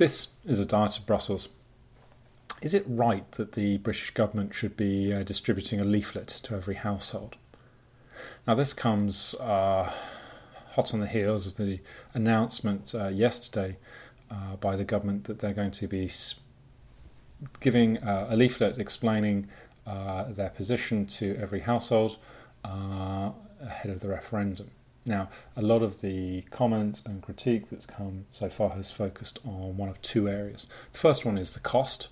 This is a diet of Brussels. Is it right that the British government should be uh, distributing a leaflet to every household? Now, this comes uh, hot on the heels of the announcement uh, yesterday uh, by the government that they're going to be giving uh, a leaflet explaining uh, their position to every household ahead of the referendum. Now, a lot of the comment and critique that's come so far has focused on one of two areas. The first one is the cost.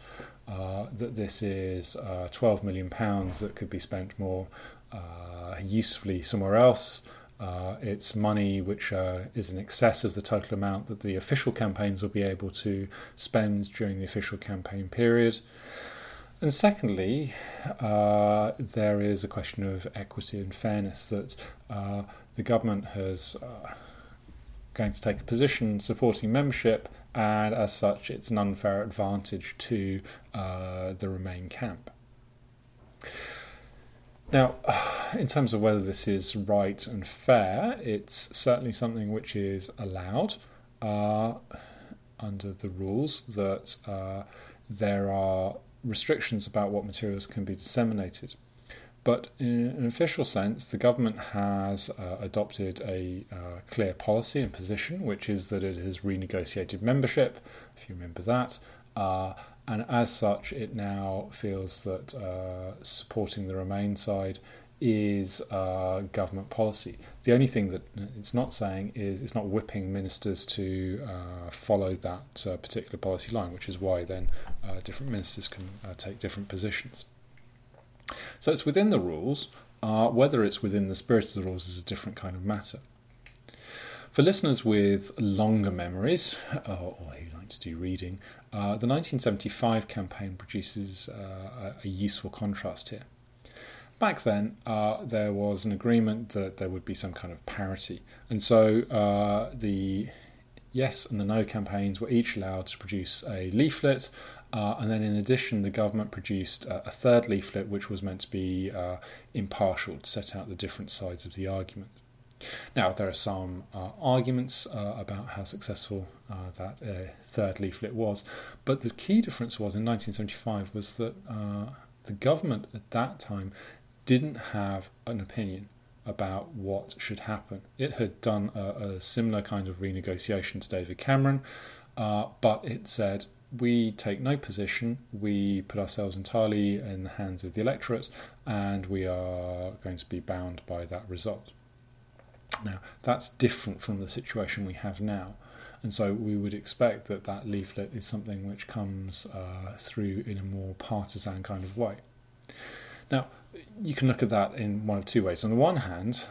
Uh, that this is uh, 12 million pounds that could be spent more uh, usefully somewhere else. Uh, it's money which uh, is in excess of the total amount that the official campaigns will be able to spend during the official campaign period. And secondly, uh, there is a question of equity and fairness that the government has going to take a position supporting membership and as such, it's an unfair advantage to uh, the Remain camp. Now, in terms of whether this is right and fair, it's certainly something which is allowed uh, under the rules that uh, there are restrictions about what materials can be disseminated. But in an official sense, the government has uh, adopted a uh, clear policy and position, which is that it has renegotiated membership, if you remember that. Uh, and as such, it now feels that uh, supporting the Remain side is uh, government policy. The only thing that it's not saying is it's not whipping ministers to uh, follow that particular policy line, which is why then different ministers can take different positions. So it's within the rules. Uh, whether it's within the spirit of the rules is a different kind of matter. For listeners with longer memories, uh, or who like to do reading, uh, the 1975 campaign produces uh, a, useful contrast here. Back then, uh, there was an agreement that there would be some kind of parity, and so uh, the yes and the no campaigns were each allowed to produce a leaflet uh, and then, in addition, the government produced uh, a third leaflet which was meant to be uh, impartial to set out the different sides of the argument. Now, there are some uh, arguments uh, about how successful uh, that third leaflet was, but the key difference was in 1975 was that the government at that time didn't have an opinion about what should happen. It had done a, a similar kind of renegotiation to David Cameron, but it said we take no position. We put ourselves entirely in the hands of the electorate, and we are going to be bound by that result. Now, that's different from the situation we have now. And so we would expect that that leaflet is something which comes uh, through in a more partisan kind of way. Now, you can look at that in one of two ways. On the one hand,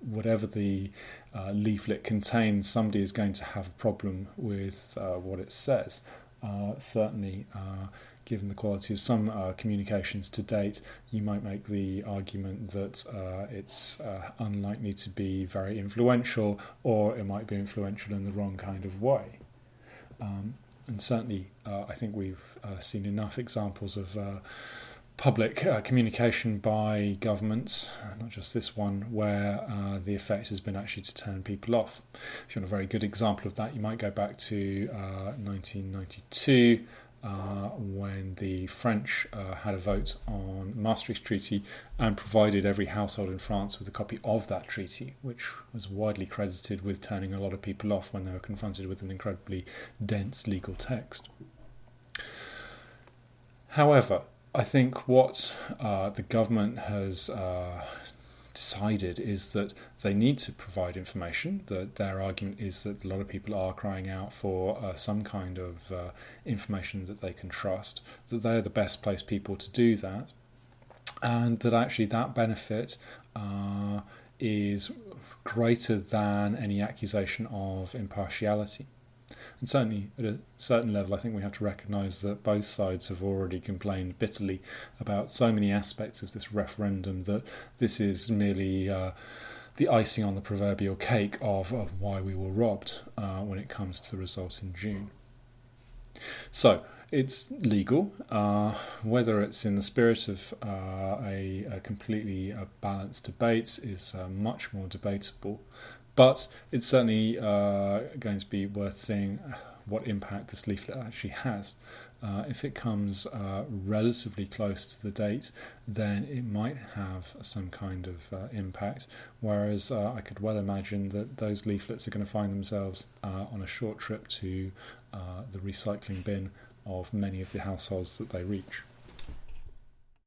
whatever the uh, leaflet contains, somebody is going to have a problem with uh, what it says. Uh, certainly, uh, given the quality of some uh, communications to date, you might make the argument that uh, it's unlikely to be very influential, or it might be influential in the wrong kind of way. Um, and certainly, I think we've seen enough examples of public uh, communication by governments, not just this one, where uh, the effect has been actually to turn people off. If you want a very good example of that, you might go back to uh, 1992. Uh, when the French uh, had a vote on Maastricht Treaty and provided every household in France with a copy of that treaty, which was widely credited with turning a lot of people off when they were confronted with an incredibly dense legal text. However, I think what uh, the government has uh, decided is that they need to provide information. That their argument is that a lot of people are crying out for uh, some kind of uh, information that they can trust. That they are the best placed people to do that, and that actually that benefit uh, is greater than any accusation of impartiality. And certainly, at a certain level, I think we have to recognise that both sides have already complained bitterly about so many aspects of this referendum that this is merely uh, the icing on the proverbial cake of, of why we were robbed uh, when it comes to the result in June. So, it's legal. Uh, whether it's in the spirit of uh, a, a, completely uh, balanced debate is uh, much more debatable. But it's certainly uh, going to be worth seeing what impact this leaflet actually has. Uh, if it comes uh, relatively close to the date, then it might have some kind of uh, impact. Whereas uh, I could well imagine that those leaflets are going to find themselves uh, on a short trip to uh, the recycling bin of many of the households that they reach.